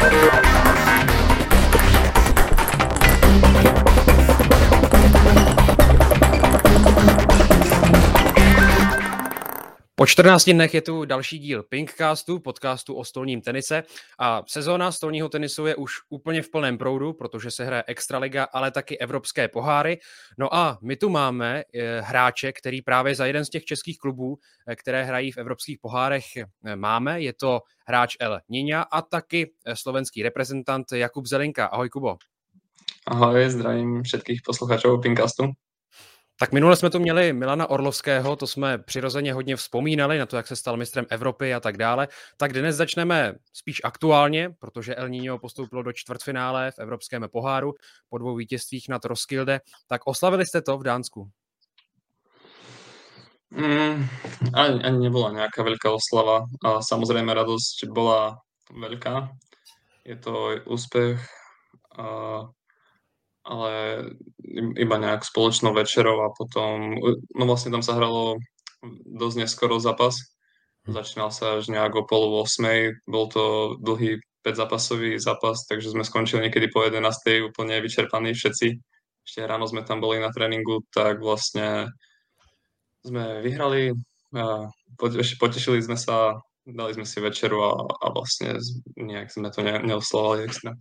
Thank you. Po 14 dnech je tu další díl Pinkcastu, podcastu o stolním tenise a sezóna stolního tenisu je už úplně v plném proudu, protože se hraje Extraliga, ale taky evropské poháry. No a my tu máme eh, hráče, který právě za jeden z těch českých klubů, eh, které hrají v evropských pohárech, eh, máme. Je to hráč El Niña a taky slovenský reprezentant Jakub Zelinka. Ahoj Kubo. Ahoj, zdravím všetkých posluchačů Pinkcastu. Tak minule jsme tu měli Milana Orlovského, to jsme přirozeně hodně vzpomínali na to, jak se stal mistrem Evropy a tak dále. Tak dnes začneme spíš aktuálně, protože El Niño postoupilo do čtvrtfinále v Evropském poháru po dvou vítězstvích nad Roskilde. Tak oslavili jste to v Dánsku? Mm, ani, ani nebola nějaká velká oslava. A samozřejmě radost byla velká. Je to úspěch. Ale iba nejak spoločnou večerou a potom, no vlastne tam sa hralo dosť neskoro zápas. Hm. Začínal sa až nejak o polu 8. Bol to dlhý 5-zápasový zápas, takže sme skončili niekedy po 11. úplne vyčerpaní všetci. Ešte ráno sme tam boli na tréninku, tak vlastne sme vyhrali, potešili sme sa, dali sme si večeru a, a vlastne nejak sme to ne, neoslovali extra.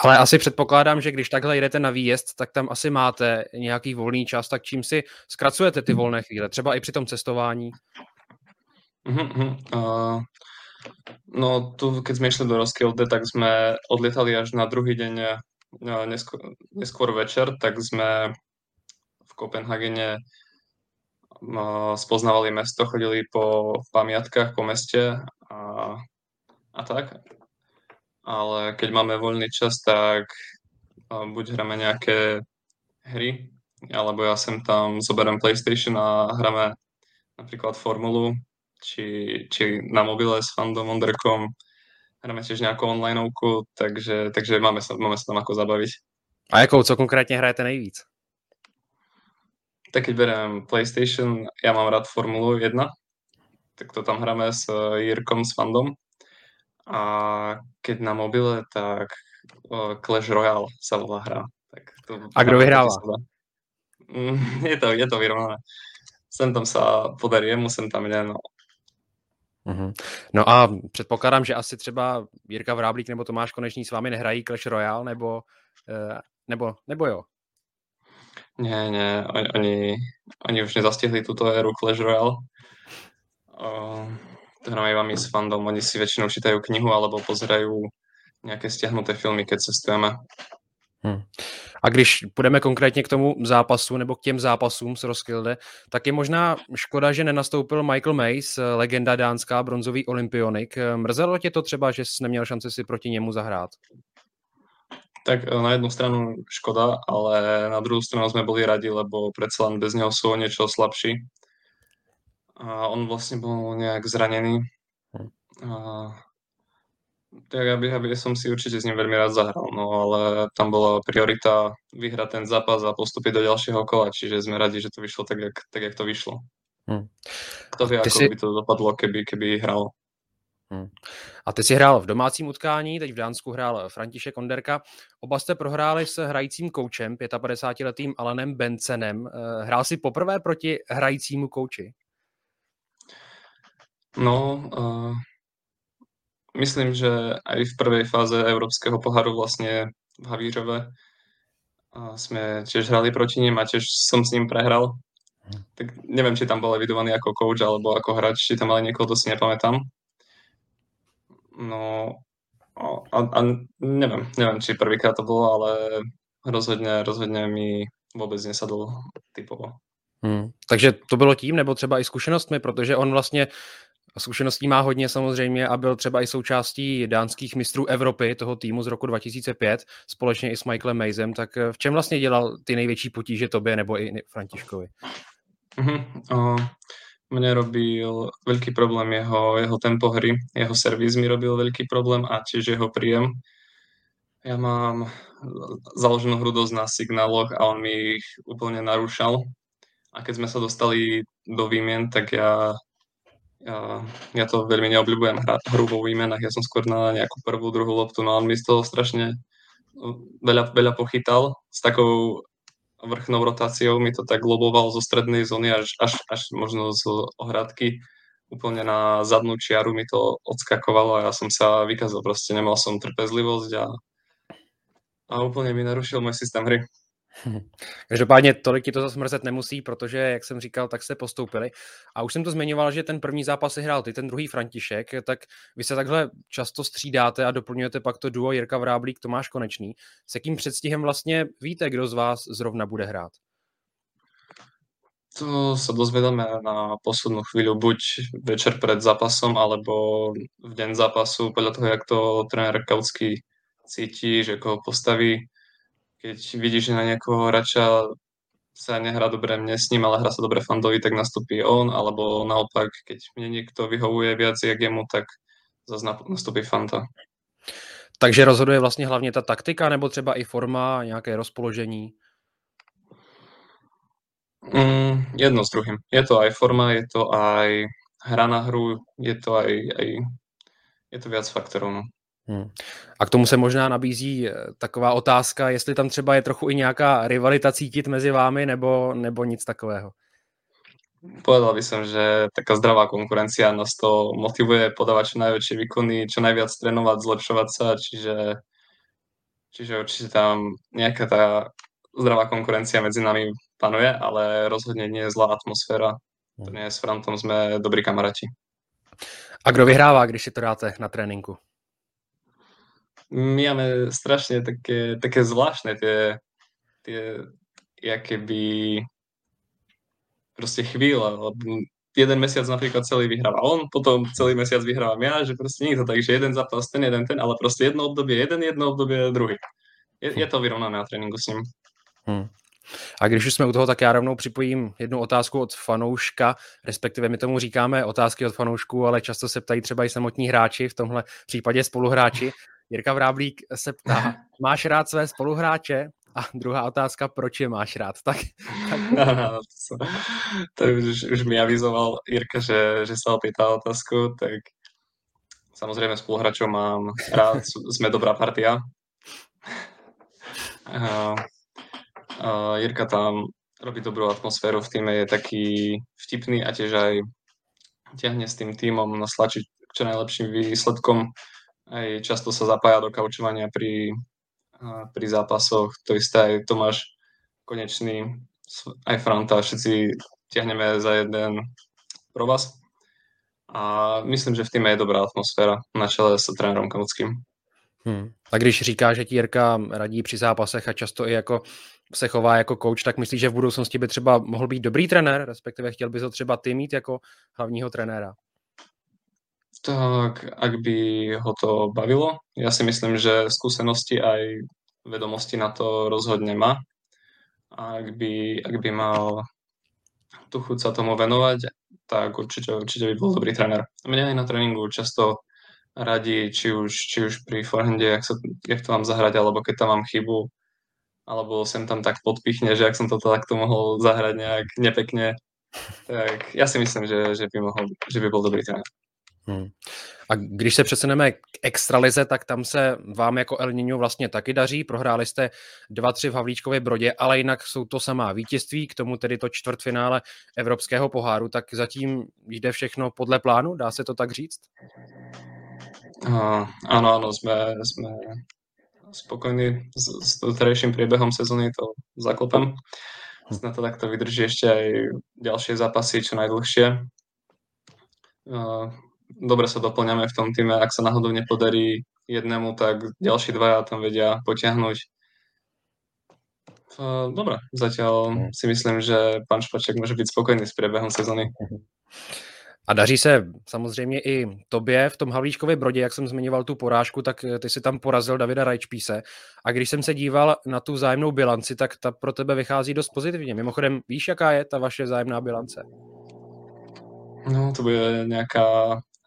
Ale asi předpokládám, že když takhle jdete na výjezd, tak tam asi máte nějaký volný čas, tak čím si zkracujete ty volné chvíle, třeba i při tom cestování? Uh-huh, uh, no tu, keď sme išli do Roskilde, tak sme odlietali až na druhý deň uh, neskôr, neskôr večer, tak sme v Kopenhagene uh, spoznávali mesto, chodili po pamiatkách po meste a, a tak ale keď máme voľný čas, tak buď hráme nejaké hry, alebo ja sem tam zoberiem PlayStation a hráme napríklad Formulu, či, či na mobile s fandom Onderkom, hráme tiež nejakú onlineovku, takže, takže máme, sa, máme sa tam ako zabaviť. A jakou, co konkrétně hrajete nejvíc? Tak keď beriem PlayStation, ja mám rád Formulu 1, tak to tam hráme s Jirkom, s fandom a keď na mobile, tak Clash Royale sa volá hra. Tak to, a kdo vyhrává? Mm, je to, je to vyrovnané. Sem tam sa podarí jemu, sem tam ne, no. Uh-huh. No a předpokládám, že asi třeba Jirka Vráblík nebo Tomáš Konečný s vámi nehrají Clash Royale, nebo, uh, nebo, nebo jo? Ne, ne, oni, oni, oni už nezastihli tuto éru Clash Royale. Uh, my s fandom, oni si väčšinou čítajú knihu alebo pozerajú nějaké stiahnuté filmy, keď cestujeme. Hmm. A když půjdeme konkrétně k tomu zápasu nebo k těm zápasům s Roskilde, tak je možná škoda, že nenastoupil Michael Mays, legenda dánská, bronzový olympionik. Mrzelo tě to třeba, že jsi neměl šanci si proti němu zahrát? Tak eh, na jednu stranu škoda, ale na druhou stranu jsme byli radi, lebo len bez něho jsou o niečo slabší a on vlastne bol nejak zranený. Hm. A, tak aby, aby som si určite s ním veľmi rád zahral, no ale tam bola priorita vyhrať ten zápas a postúpiť do ďalšieho kola, čiže sme radi, že to vyšlo tak, jak, tak, jak to vyšlo. Hmm. Kto vie, ako si... by to dopadlo, keby, keby hral. Hmm. A ty si hrál v domácím utkání, teď v Dánsku hrál František Onderka. Oba jste prohráli s hrajícím koučem, 55-letým Alanem Bencenem. Eh, hrál si poprvé proti hrajícímu kouči? No, uh, myslím, že aj v prvej fáze Európskeho poháru vlastne v Havířove uh, sme tiež hrali proti ním a tiež som s ním prehral. Hm. Tak neviem, či tam bol evidovaný ako coach alebo ako hráč, či tam mali niekoho, to si nepamätám. No a, a neviem, neviem, či prvýkrát to bolo, ale rozhodně, rozhodně mi vůbec nesadl typovo. Hmm. Takže to bylo tím, nebo třeba i zkušenostmi, protože on vlastně Zkušeností má hodně samozřejmě a byl třeba i součástí dánských mistrů Evropy, toho týmu z roku 2005, společně i s Michaelem Mazem. Tak eh, v čem vlastně dělal ty největší potíže tobě nebo i Františkovi? Uh, mne robil veľký problém jeho, jeho tempo hry, jeho servis mi robil veľký problém a tiež jeho príjem. Ja mám založenú hru dosť na signáloch a on mi ich úplne narúšal. A keď sme sa dostali do výmien, tak ja ja, ja to veľmi neobľúbujem hrať hru vo výmenách, ja som skôr na nejakú prvú, druhú loptu, no on mi z toho strašne veľa, veľa pochytal. S takou vrchnou rotáciou mi to tak loboval zo strednej zóny až, až, až možno z ohradky. Úplne na zadnú čiaru mi to odskakovalo a ja som sa vykázal, proste nemal som trpezlivosť a, a úplne mi narušil môj systém hry. Každopádně tolik ti to zase mrzet nemusí, protože, jak jsem říkal, tak jste postoupili. A už jsem to zmiňoval, že ten první zápas si hrál ty, ten druhý František, tak vy se takhle často střídáte a doplňujete pak to duo Jirka Vráblík, Tomáš Konečný. S jakým předstihem vlastně víte, kdo z vás zrovna bude hrát? To sa dozvedáme na poslednú chvíľu, buď večer pred zápasom, alebo v deň zápasu, podľa toho, jak to tréner Kautsky cíti, že koho postaví keď vidíš, že na nejakého hráča sa nehrá dobre mne s ním, ale hrá sa dobre Fandovi, tak nastupí on, alebo naopak, keď mne niekto vyhovuje viac jak jemu, tak zase nastupí Fanta. Takže rozhoduje vlastně hlavně ta taktika, nebo třeba i forma, nějaké rozpoložení? Mm, jedno s druhým. Je to aj forma, je to aj hra na hru, je to aj, aj je to viac faktorov. Hmm. A k tomu se možná nabízí eh, taková otázka, jestli tam třeba je trochu i nějaká rivalita cítit mezi vámi, nebo, nebo nic takového. Povedal by som, že taká zdravá konkurencia nás to motivuje podávať čo najväčšie výkony, čo najviac trénovať, zlepšovať sa, čiže, čiže určite tam nejaká tá zdravá konkurencia medzi nami panuje, ale rozhodne nie je zlá atmosféra. To nie je s Frantom, sme dobrí kamaráti. A kdo vyhrává, když si to dáte na tréninku? Máme strašne také, také zvláštne tie, tie jakéby proste chvíle, lebo jeden mesiac napríklad celý vyhráva on, potom celý mesiac vyhrávam ja, že proste nie je to tak, že jeden zápas ten, jeden ten, ale proste jedno obdobie jeden, jedno obdobie druhý. Je, je to vyrovnané na tréninku s ním. Hmm. A když už jsme u toho, tak já rovnou připojím jednu otázku od fanouška, respektive my tomu říkáme otázky od fanoušků, ale často se ptají třeba i samotní hráči, v tomhle případě spoluhráči. Jirka Vráblík se ptá, máš rád své spoluhráče? A druhá otázka, proč je máš rád? Tak, tak... to, to už, už mi avizoval Jirka, že, že sa opýta otázku, tak samozrejme spoluhráčov mám rád, sme dobrá partia. Uh, uh, Jirka tam robí dobrú atmosféru v týme, je taký vtipný a tiež aj ťahne s tým týmom na slačiť k čo najlepším výsledkom aj často sa zapája do kaučovania pri, pri zápasoch. To isté aj Tomáš Konečný, aj Franta, všetci ťahneme za jeden provaz. A myslím, že v týme je dobrá atmosféra na čele s trénerom Kamuckým. Hmm. A když říká, že ti Jirka radí při zápasech a často i jako se chová jako coach, tak myslíš, že v budoucnosti by třeba mohl být dobrý trenér, respektive chtěl bys ho třeba ty mít jako hlavního trenéra? Tak ak by ho to bavilo, ja si myslím, že skúsenosti aj vedomosti na to rozhodne má. A ak by, ak by mal tu chuť sa tomu venovať, tak určite, určite by bol dobrý tréner. Mne aj na tréningu často radí, či už, či už pri forehande, jak, sa, jak to mám zahrať, alebo keď tam mám chybu, alebo sem tam tak podpichne, že ak som to takto mohol zahrať nejak nepekne, tak ja si myslím, že, že, by, mohol, že by bol dobrý tréner. Hmm. A když se přesuneme k extralize, tak tam se vám jako El Niño vlastně taky daří. Prohráli jste 2-3 v Havlíčkově Brodě, ale jinak jsou to samá vítězství, k tomu tedy to čtvrtfinále Evropského poháru, tak zatím jde všechno podle plánu, dá se to tak říct? Uh, áno, áno, sme, sme spokojní s, s doterajším priebehom sezóny, to zaklopem. Snad to takto vydrží ešte aj ďalšie zápasy čo najdlhšie. Uh, dobre sa doplňame v tom týme. Ak sa náhodou nepodarí jednému, tak ďalší dvaja tam vedia potiahnuť. Dobre, zatiaľ si myslím, že pán Špaček může být spokojný s průběhem sezony. A daří se samozřejmě i tobě v tom Havlíčkově Brodě, jak jsem zmiňoval tu porážku, tak ty si tam porazil Davida Rajčpíse. A když jsem se díval na tu vzájemnou bilanci, tak ta pro tebe vychází dost pozitivně. Mimochodem, víš, jaká je ta vaše vzájemná bilance? No, to bude nějaká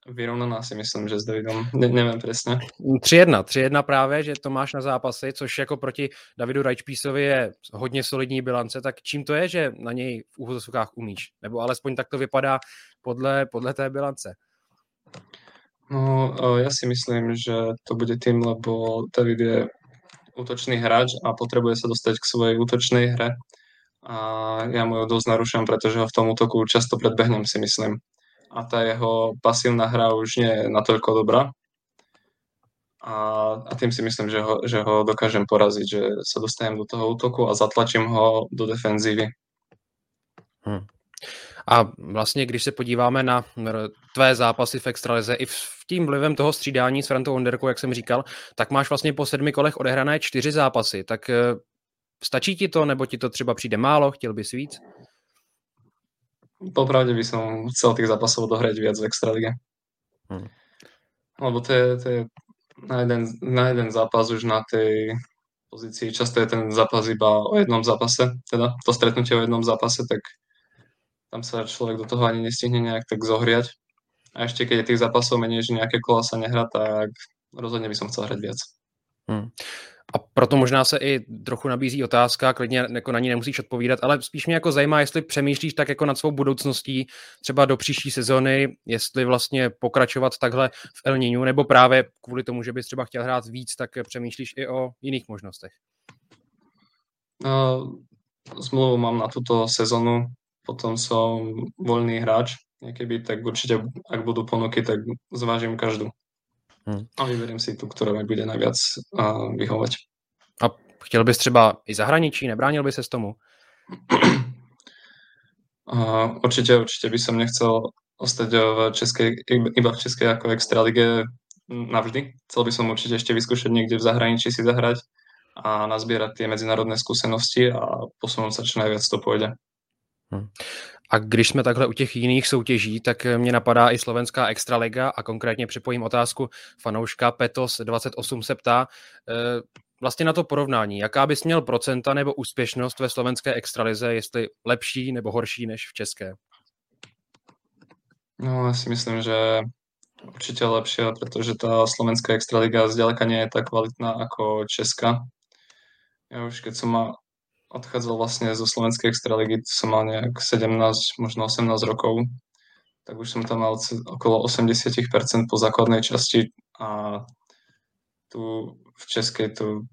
vyrovnaná si myslím, že s Davidom, ne, nevím přesně. 3-1, 3-1 právě, že to máš na zápasy, což jako proti Davidu Rajčpísovi je hodně solidní bilance, tak čím to je, že na něj v úhozovkách umíš? Nebo alespoň tak to vypadá podle, podle té bilance? No, ja si myslím, že to bude tým, lebo David je útočný hráč a potrebuje sa dostať k svojej útočnej hre. A ja mu ju dosť narušam, pretože ho v tom útoku často predbehnem, si myslím a tá jeho pasívna hra už nie je natoľko dobrá. A, a tým si myslím, že ho, že ho dokážem poraziť, že sa dostanem do toho útoku a zatlačím ho do defenzívy. Hmm. A vlastně, když se podíváme na tvé zápasy v extralize i v tím vlivem toho střídání s Frantou Onderkou, jak jsem říkal, tak máš vlastně po sedmi kolech odehrané čtyři zápasy. Tak eh, stačí ti to, nebo ti to třeba přijde málo, chtěl bys víc? Popravde by som chcel tých zápasov dohrať viac v Extralige. Hmm. Lebo to je, to je na, jeden, na jeden zápas už na tej pozícii. Často je ten zápas iba o jednom zápase, teda to stretnutie o jednom zápase, tak tam sa človek do toho ani nestihne nejak tak zohriať. A ešte keď je tých zápasov menej, že nejaké kola sa nehrá, tak rozhodne by som chcel hrať viac. Hmm. A proto možná se i trochu nabízí otázka, klidně jako na ní nemusíš odpovídat, ale spíš mě jako zajímá, jestli přemýšlíš tak jako nad svou budoucností, třeba do příští sezóny, jestli vlastně pokračovat takhle v El nebo právě kvůli tomu, že bys třeba chtěl hrát víc, tak přemýšlíš i o jiných možnostech. No, zmluvu mám na tuto sezónu, potom som voľný hráč, keby, tak určite, ak budú ponuky, tak zvážim každú. Hmm. A vyberím si tu, která mi bude najviac uh, vyhovovat. A chtěl bys třeba i zahraničí, nebránil by se s tomu? Uh, určitě, určitě by som nechcel ostať v české, iba v české jako extralige navždy. Chcel by som určite ešte vyskúšať niekde v zahraničí si zahrať a nazbierať tie medzinárodné skúsenosti a posunúť sa čo najviac to pôjde. Hmm. A když jsme takhle u těch jiných soutěží, tak mě napadá i slovenská extraliga a konkrétně připojím otázku fanouška Petos 28 se ptá, eh, vlastně na to porovnání, jaká bys měl procenta nebo úspěšnost ve slovenské extralize, jestli lepší nebo horší než v české? No, já si myslím, že určitě lepší, protože ta slovenská extraliga zďaleka nie je tak kvalitná jako česká. Ja už keď som odchádzal vlastne zo slovenskej extraligy, som mal nejak 17, možno 18 rokov, tak už som tam mal okolo 80% po základnej časti a tu v Českej tu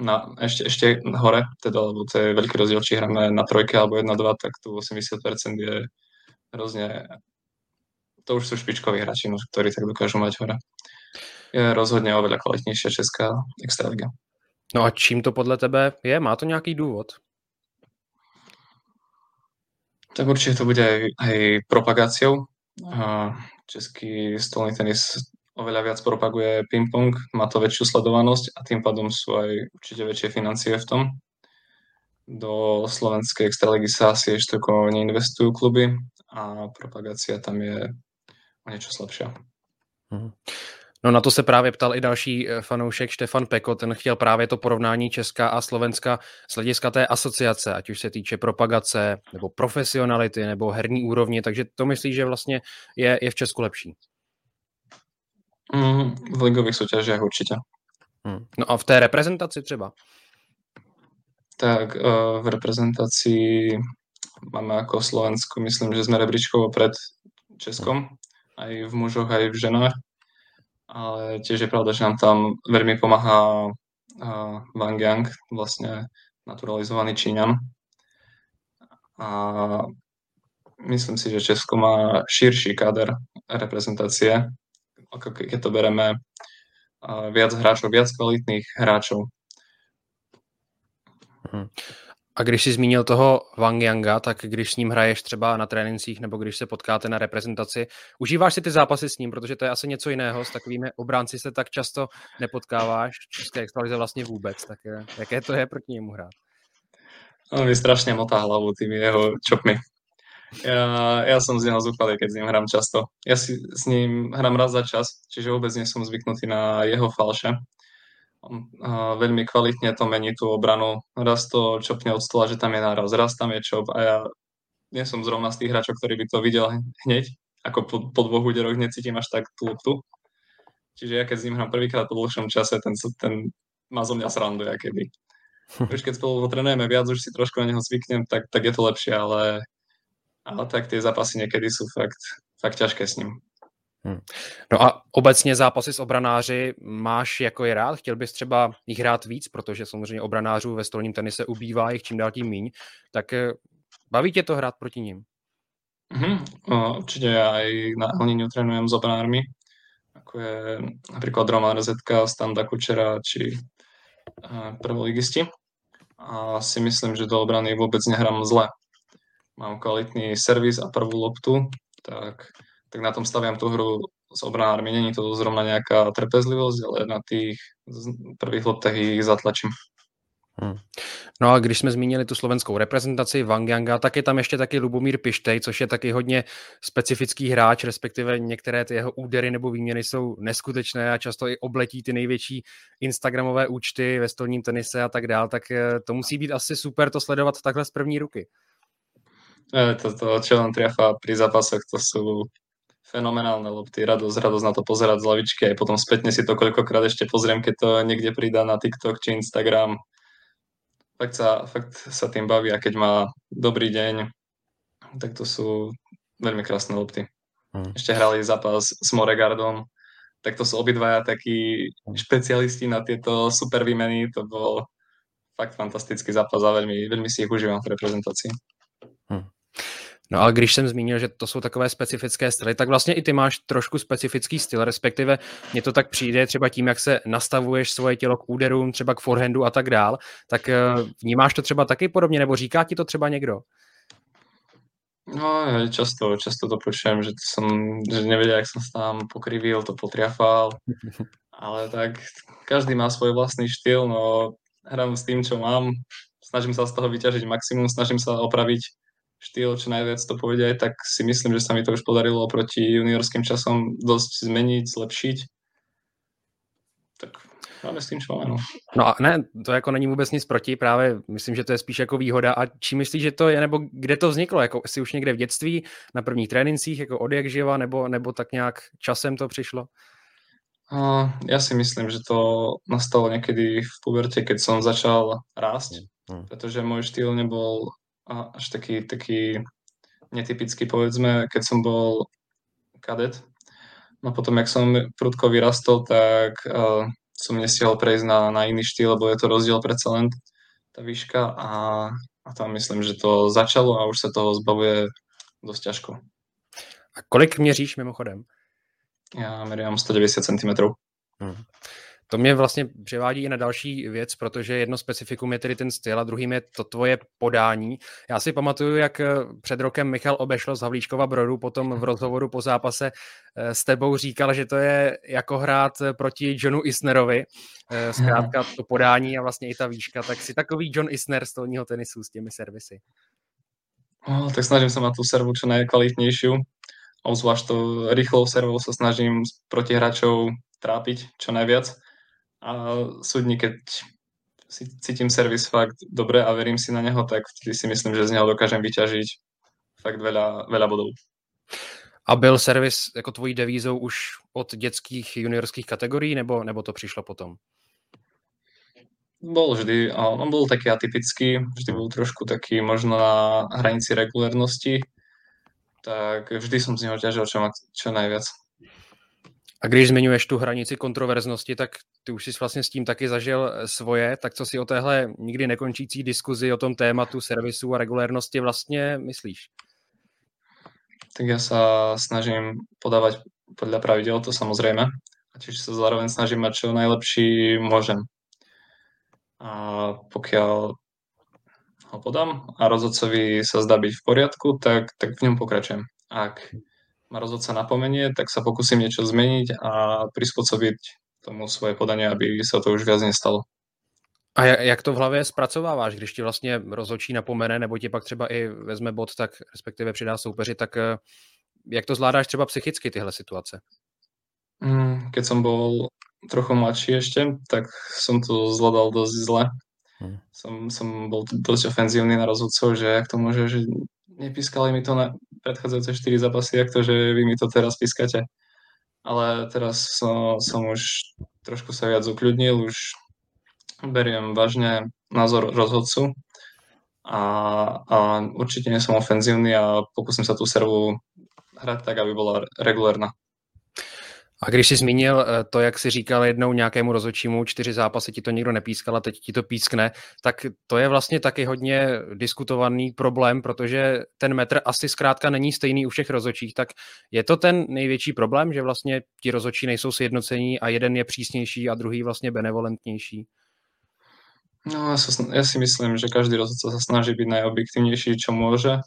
na, ešte, ešte hore, teda, lebo to je veľký rozdiel, či hráme na trojke alebo 1-2, tak tu 80% je hrozne, to už sú špičkoví hráči, no, ktorí tak dokážu mať hore. Je rozhodne oveľa kvalitnejšia česká extraliga. No a čím to podle tebe je? Má to nějaký důvod? Tak určite to bude aj, aj propagáciou. Český stolný tenis oveľa viac propaguje ping-pong, má to väčšiu sledovanosť a tým pádom sú aj určite väčšie financie v tom. Do slovenskej extraligy sa asi ešte neinvestujú kluby a propagácia tam je o niečo slabšia. Mm. No na to se právě ptal i další eh, fanoušek Štefan Peko, ten chtěl právě to porovnání Česka a Slovenska z hlediska té asociace, ať už se týče propagace, nebo profesionality, nebo herní úrovně, takže to myslí, že vlastně je, je v Česku lepší. Mm, v ligových soutěžích určitě. Hmm. No a v té reprezentaci třeba? Tak uh, v reprezentaci máme jako Slovensko, myslím, že jsme rebríčkovo před Českom, aj v mužoch, aj v ženách ale tiež je pravda, že nám tam veľmi pomáha uh, Wang Yang, vlastne naturalizovaný Číňan. A myslím si, že Česko má širší káder reprezentácie, ako keď to bereme uh, viac hráčov, viac kvalitných hráčov. Hmm. A když jsi zmínil toho Wang Yanga, tak když s ním hraješ třeba na trénincích nebo když se potkáte na reprezentaci, užíváš si ty zápasy s ním, protože to je asi něco jiného. S takovými obránci se tak často nepotkáváš České extralize vlastně vůbec. Tak je, jaké to je proti němu hrát? On mi strašně motá hlavu tými jeho čopmi. Ja, ja som z neho zúfalý, keď s ním hrám často. Ja si s ním hrám raz za čas, čiže vôbec nie som zvyknutý na jeho falše veľmi kvalitne to mení tú obranu. Raz to čopne od stola, že tam je náraz, raz tam je čop a ja nie som zrovna z tých hráčov, ktorý by to videl hneď, ako po, po dvoch úderoch necítim až tak tú loptu. Čiže ja keď s ním hrám prvýkrát po dlhšom čase, ten, ten má zo mňa srandu, ja keby. Už keď spolu trénujeme viac, už si trošku na neho zvyknem, tak, tak je to lepšie, ale, ale tak tie zápasy niekedy sú fakt, fakt ťažké s ním. Hmm. No a obecně zápasy s obranáři máš jako je rád? Chtěl bys třeba jich hrát víc, protože samozřejmě obranářů ve stolním tenise ubývá jich čím dál tím míň, tak eh, baví tě to hrát proti ním? Mm-hmm. No, určite aj na Elniniu trénujem s obranármi, ako je napríklad Roman Rezetka, Standa Kučera či eh, prvoligisti. A si myslím, že do obrany vôbec nehrám zle. Mám kvalitný servis a prvú loptu, tak tak na tom staviam tú hru s obranármi. Není to zrovna nejaká trpezlivosť, ale na tých prvých loptech ich zatlačím. Hmm. No a když jsme zmínili tu slovenskou reprezentaci Wangyanga, tak je tam ještě taky Lubomír Pištej, což je taky hodně specifický hráč, respektive některé ty jeho údery nebo výměny jsou neskutečné a často i obletí ty největší Instagramové účty ve stolním tenise a tak dál, tak eh, to musí být asi super to sledovat takhle z první ruky. E, to, to čo on triafa pri zápasoch, to sú fenomenálne lopty, radosť, radosť na to pozerať z lavičky, aj potom spätne si to koľkokrát ešte pozriem, keď to niekde pridá na TikTok či Instagram. Fakt sa, fakt sa tým baví a keď má dobrý deň, tak to sú veľmi krásne lopty. Hmm. Ešte hrali zápas s Moregardom, tak to sú obidvaja takí hm. špecialisti na tieto super výmeny, to bol fakt fantastický zápas a veľmi, veľmi si ich užívam v reprezentácii. No ale když jsem zmínil, že to jsou takové specifické styly, tak vlastně i ty máš trošku specifický styl, respektive mně to tak přijde třeba tím, jak se nastavuješ svoje tělo k úderům, třeba k forehandu a tak dál, tak eh, vnímáš to třeba taky podobně, nebo říká ti to třeba někdo? No, často, často to počujem, že, som, že nevedia, jak som sa tam pokrivil, to potriafal, ale tak každý má svoj vlastný štýl, no hrám s tým, čo mám, snažím sa z toho vyťažiť maximum, snažím sa opraviť štýl čo najviac to povedia, tak si myslím, že sa mi to už podarilo proti juniorským časom dosť zmeniť, zlepšiť. Tak máme s tím, čo máme. No. no a ne, to jako není vůbec nic proti, právě myslím, že to je spíš jako výhoda. A čím myslíš, že to je, nebo kde to vzniklo? Jako si už někde v dětství, na prvních trénincích, jako od jak živa, nebo, nebo tak nějak časem to přišlo? Uh, ja si myslím, že to nastalo niekedy v puberte, keď som začal rásť, hmm. pretože môj štýl nebol až taký, taký netypický, povedzme, keď som bol kadet. No potom, jak som prudko vyrastol, tak uh, som nestihol prejsť na, na iný štýl, lebo je to rozdiel predsa len tá výška a, a tam myslím, že to začalo a už sa toho zbavuje dosť ťažko. A kolik měříš mimochodem? Já měřím 190 cm. Hmm. To mě vlastně převádí i na další věc, protože jedno specifikum je tedy ten styl a druhým je to tvoje podání. Já si pamatuju, jak eh, před rokem Michal Obešlo z Havlíčkova Brodu potom v rozhovoru po zápase eh, s tebou říkal, že to je jako hrát proti Johnu Isnerovi. Eh, zkrátka to podání a vlastně i ta výška. Tak si takový John Isner z toho tenisu s těmi servisy. No, tak snažím sa mať tú servu čo najkvalitnejšiu. Obzvlášť to rýchlou servou sa snažím proti hráčov trápiť čo najviac a súdni, keď si cítim servis fakt dobre a verím si na neho, tak vtedy si myslím, že z neho dokážem vyťažiť fakt veľa, veľa bodov. A byl servis jako tvojí devízou už od dětských juniorských kategorií, nebo, nebo to přišlo potom? Bol vždy, on bol taký atypický, vždy bol trošku taký možno na hranici regulérnosti, tak vždy som z neho ťažil čo, čo najviac. A když zmiňuješ tu hranici kontroverznosti, tak ty už jsi vlastně s tím taky zažil eh, svoje, tak co si o téhle nikdy nekončící diskuzi o tom tématu servisu a regulérnosti vlastně myslíš? Tak ja sa snažím podávať podľa pravidel, to samozrejme. A tiež sa zároveň snažím mať čo najlepší môžem. A pokiaľ ho podám a rozhodcovi sa zdá byť v poriadku, tak, tak v ňom pokračujem. Ak ma rozhodca napomenie, tak sa pokúsim niečo zmeniť a prispôsobiť tomu svoje podanie, aby sa to už viac nestalo. A jak to v hlavě zpracováváš, když ti vlastně rozhodčí napomene, nebo ti pak třeba i vezme bod, tak respektive přidá soupeři, tak eh, jak to zvládáš třeba psychicky tyhle situace? Mm, keď som bol trochu mladší ešte, tak som to zvládal dosť zle. Hmm. Som, som bol dosť ofenzívny na rozhodcov, že jak to môže, že nepískali mi to na, predchádzajúce 4 zápasy, jak to, že vy mi to teraz pískate. Ale teraz som, som už trošku sa viac ukľudnil, už beriem vážne názor rozhodcu a, a určite nie som ofenzívny a pokúsim sa tú servu hrať tak, aby bola regulárna. A když jsi zmínil eh, to, jak si říkal jednou nějakému rozhodčímu, čtyři zápasy ti to nikdo nepískal a teď ti to pískne, tak to je vlastně taky hodně diskutovaný problém, protože ten metr asi zkrátka není stejný u všech rozhodčích, tak je to ten největší problém, že vlastně ti rozhodčí nejsou sjednocení a jeden je přísnější a druhý vlastně benevolentnější? No, ja si myslím, že každý rozhodca sa snaží byť najobjektívnejší, čo môže.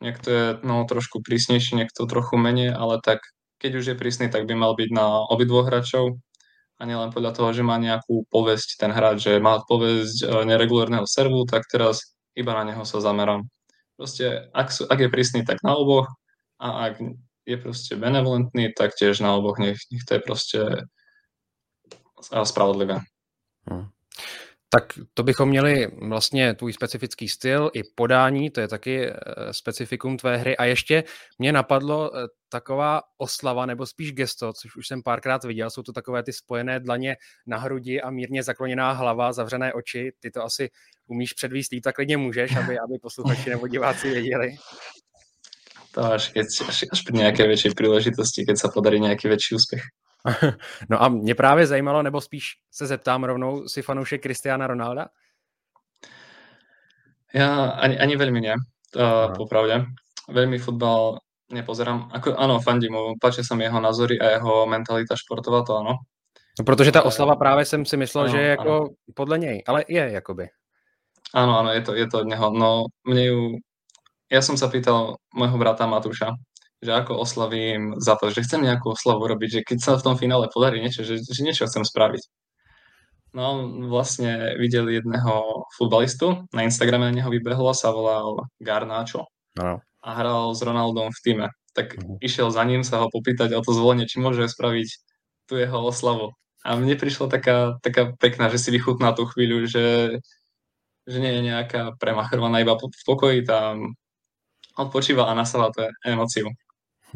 Niekto je no, trošku prísnejší, niekto trochu menej, ale tak keď už je prísny, tak by mal byť na obidvoch hráčov a nielen podľa toho, že má nejakú povesť ten hráč, že má povesť e, neregulárneho servu, tak teraz iba na neho sa zamerám. Proste, ak, sú, ak je prísny, tak na oboch a ak je proste benevolentný, tak tiež na oboch, nech, nech to je proste spravodlivé. Hmm. Tak to bychom měli vlastně tvůj specifický styl i podání, to je taky eh, specifikum tvé hry. A ještě mě napadlo eh, taková oslava, nebo spíš gesto, což už jsem párkrát viděl, jsou to takové ty spojené dlaně na hrudi a mírně zakloněná hlava, zavřené oči. Ty to asi umíš předvíst tak klidně můžeš, aby, aby posluchači nebo diváci věděli. To až, keď, až, až pri nejakej väčšej príležitosti, keď sa podarí nejaký väčší úspech. no a mě právě zajímalo, nebo spíš se zeptám rovnou, si fanoušek Cristiana Ronalda? Ja ani, ani veľmi nie, uh, popravde. Veľmi futbal nepozerám. Ako, áno, fandím mu, páčia sa mi jeho názory a jeho mentalita športová, to áno. No, protože ta oslava právě jsem si myslel, ano, že je jako ano. podle něj, ale je jakoby. Áno, áno, je to, je to od neho. No, mne ju... Ja som sa pýtal môjho brata Matúša, že ako oslavím za to, že chcem nejakú oslavu robiť, že keď sa v tom finále podarí niečo, že, že niečo chcem spraviť. No vlastne videl jedného futbalistu, na Instagrame na neho vybehlo, sa volal Garnáčo no. a hral s Ronaldom v týme. Tak uh-huh. išiel za ním sa ho popýtať o to zvolenie, či môže spraviť tú jeho oslavu. A mne prišla taká, taká pekná, že si vychutná tú chvíľu, že, že nie je nejaká premachrovaná iba v pokoji, tam odpočíva a nasáva tú emóciu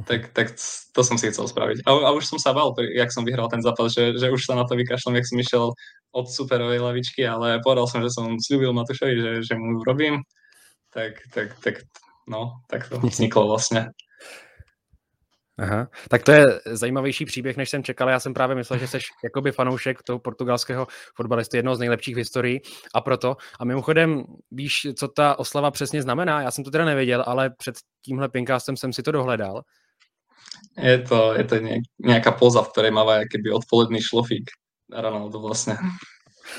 tak, tak to som si chcel spraviť. A, a už som sa bal, jak som vyhral ten zápas, že, že už sa na to vykašľam, jak som išiel od superovej lavičky, ale povedal som, že som slúbil Matušovi, že, že mu urobím. Tak, tak, tak, no, tak to vzniklo vlastně. Aha. Tak to je zajímavější příběh, než jsem čekal. Já jsem právě myslel, že jsi jakoby fanoušek toho portugalského fotbalisty, jednoho z nejlepších v historii a proto. A mimochodem, víš, co ta oslava přesně znamená? Já jsem to teda nevěděl, ale před tímhle pinkástem jsem si to dohledal. Je to, je to nejaká poza, v ktorej máva keby odpoledný šlofík Ronaldo vlastně.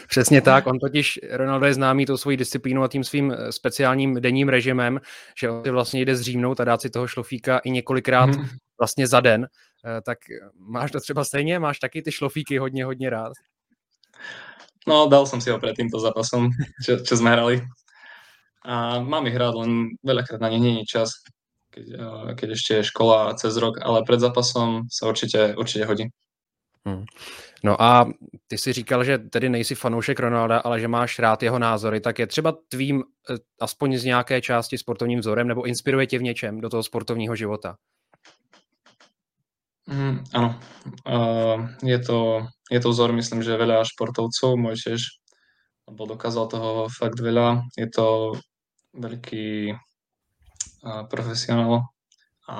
Přesně tak, on totiž, Ronaldo je známý tou svojí disciplínou a tím svým eh, speciálním denním režimem, že on si vlastně jde zřímnout a dát si toho šlofíka i několikrát hmm. vlastně za den. Eh, tak máš to třeba stejně? Máš taky ty šlofíky hodně, hodně rád? No, dal som si ho pred týmto zápasom, čo, čo sme hrali. A mám ich rád, len veľakrát na ne není čas keď, eh, keď ešte je škola cez rok, ale před zápasom se určitě, určitě hodí. Hmm. No a ty si říkal, že tedy nejsi fanoušek Ronalda, ale že máš rád jeho názory, tak je třeba tvým eh, aspoň z nějaké části sportovním vzorem nebo inspiruje tě v něčem do toho sportovního života? Mm, ano, uh, je, to, je to vzor, myslím, že veľa športovcov, môj tiež, lebo dokázal toho fakt veľa. Je to veľký profesionál a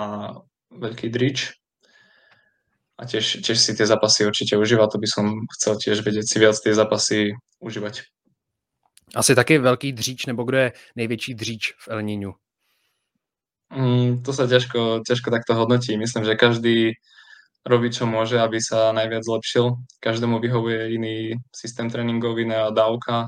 veľký drič. A tiež, tiež si tie zápasy určite užíva, to by som chcel tiež vedieť si viac tie zápasy užívať. Asi taky velký dříč, nebo kdo je největší dříč v El Niñu? Mm, to sa ťažko, ťažko takto hodnotí. Myslím, že každý robí, čo môže, aby sa najviac zlepšil. Každému vyhovuje iný systém tréningový, iná dávka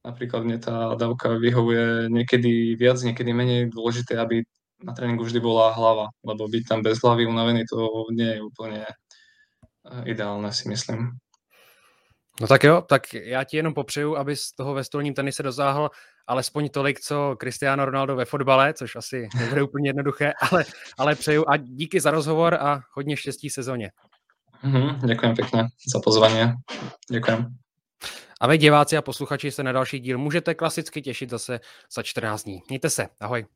Napríklad mne tá dávka vyhovuje niekedy viac, niekedy menej dôležité, aby na tréningu vždy bola hlava, lebo byť tam bez hlavy unavený to nie je úplne eh, ideálne, si myslím. No tak jo, tak já ti jenom popřeju, aby z toho ve stolním tenise dosáhl alespoň tolik, co Cristiano Ronaldo ve fotbale, což asi nebude úplně jednoduché, ale, ale přeju a díky za rozhovor a hodně štěstí sezóně. Mm-hmm, ďakujem pekne za pozvanie. Ďakujem. A vy diváci a posluchači se na další díl můžete klasicky těšit zase za 14 dní. Mějte se, ahoj.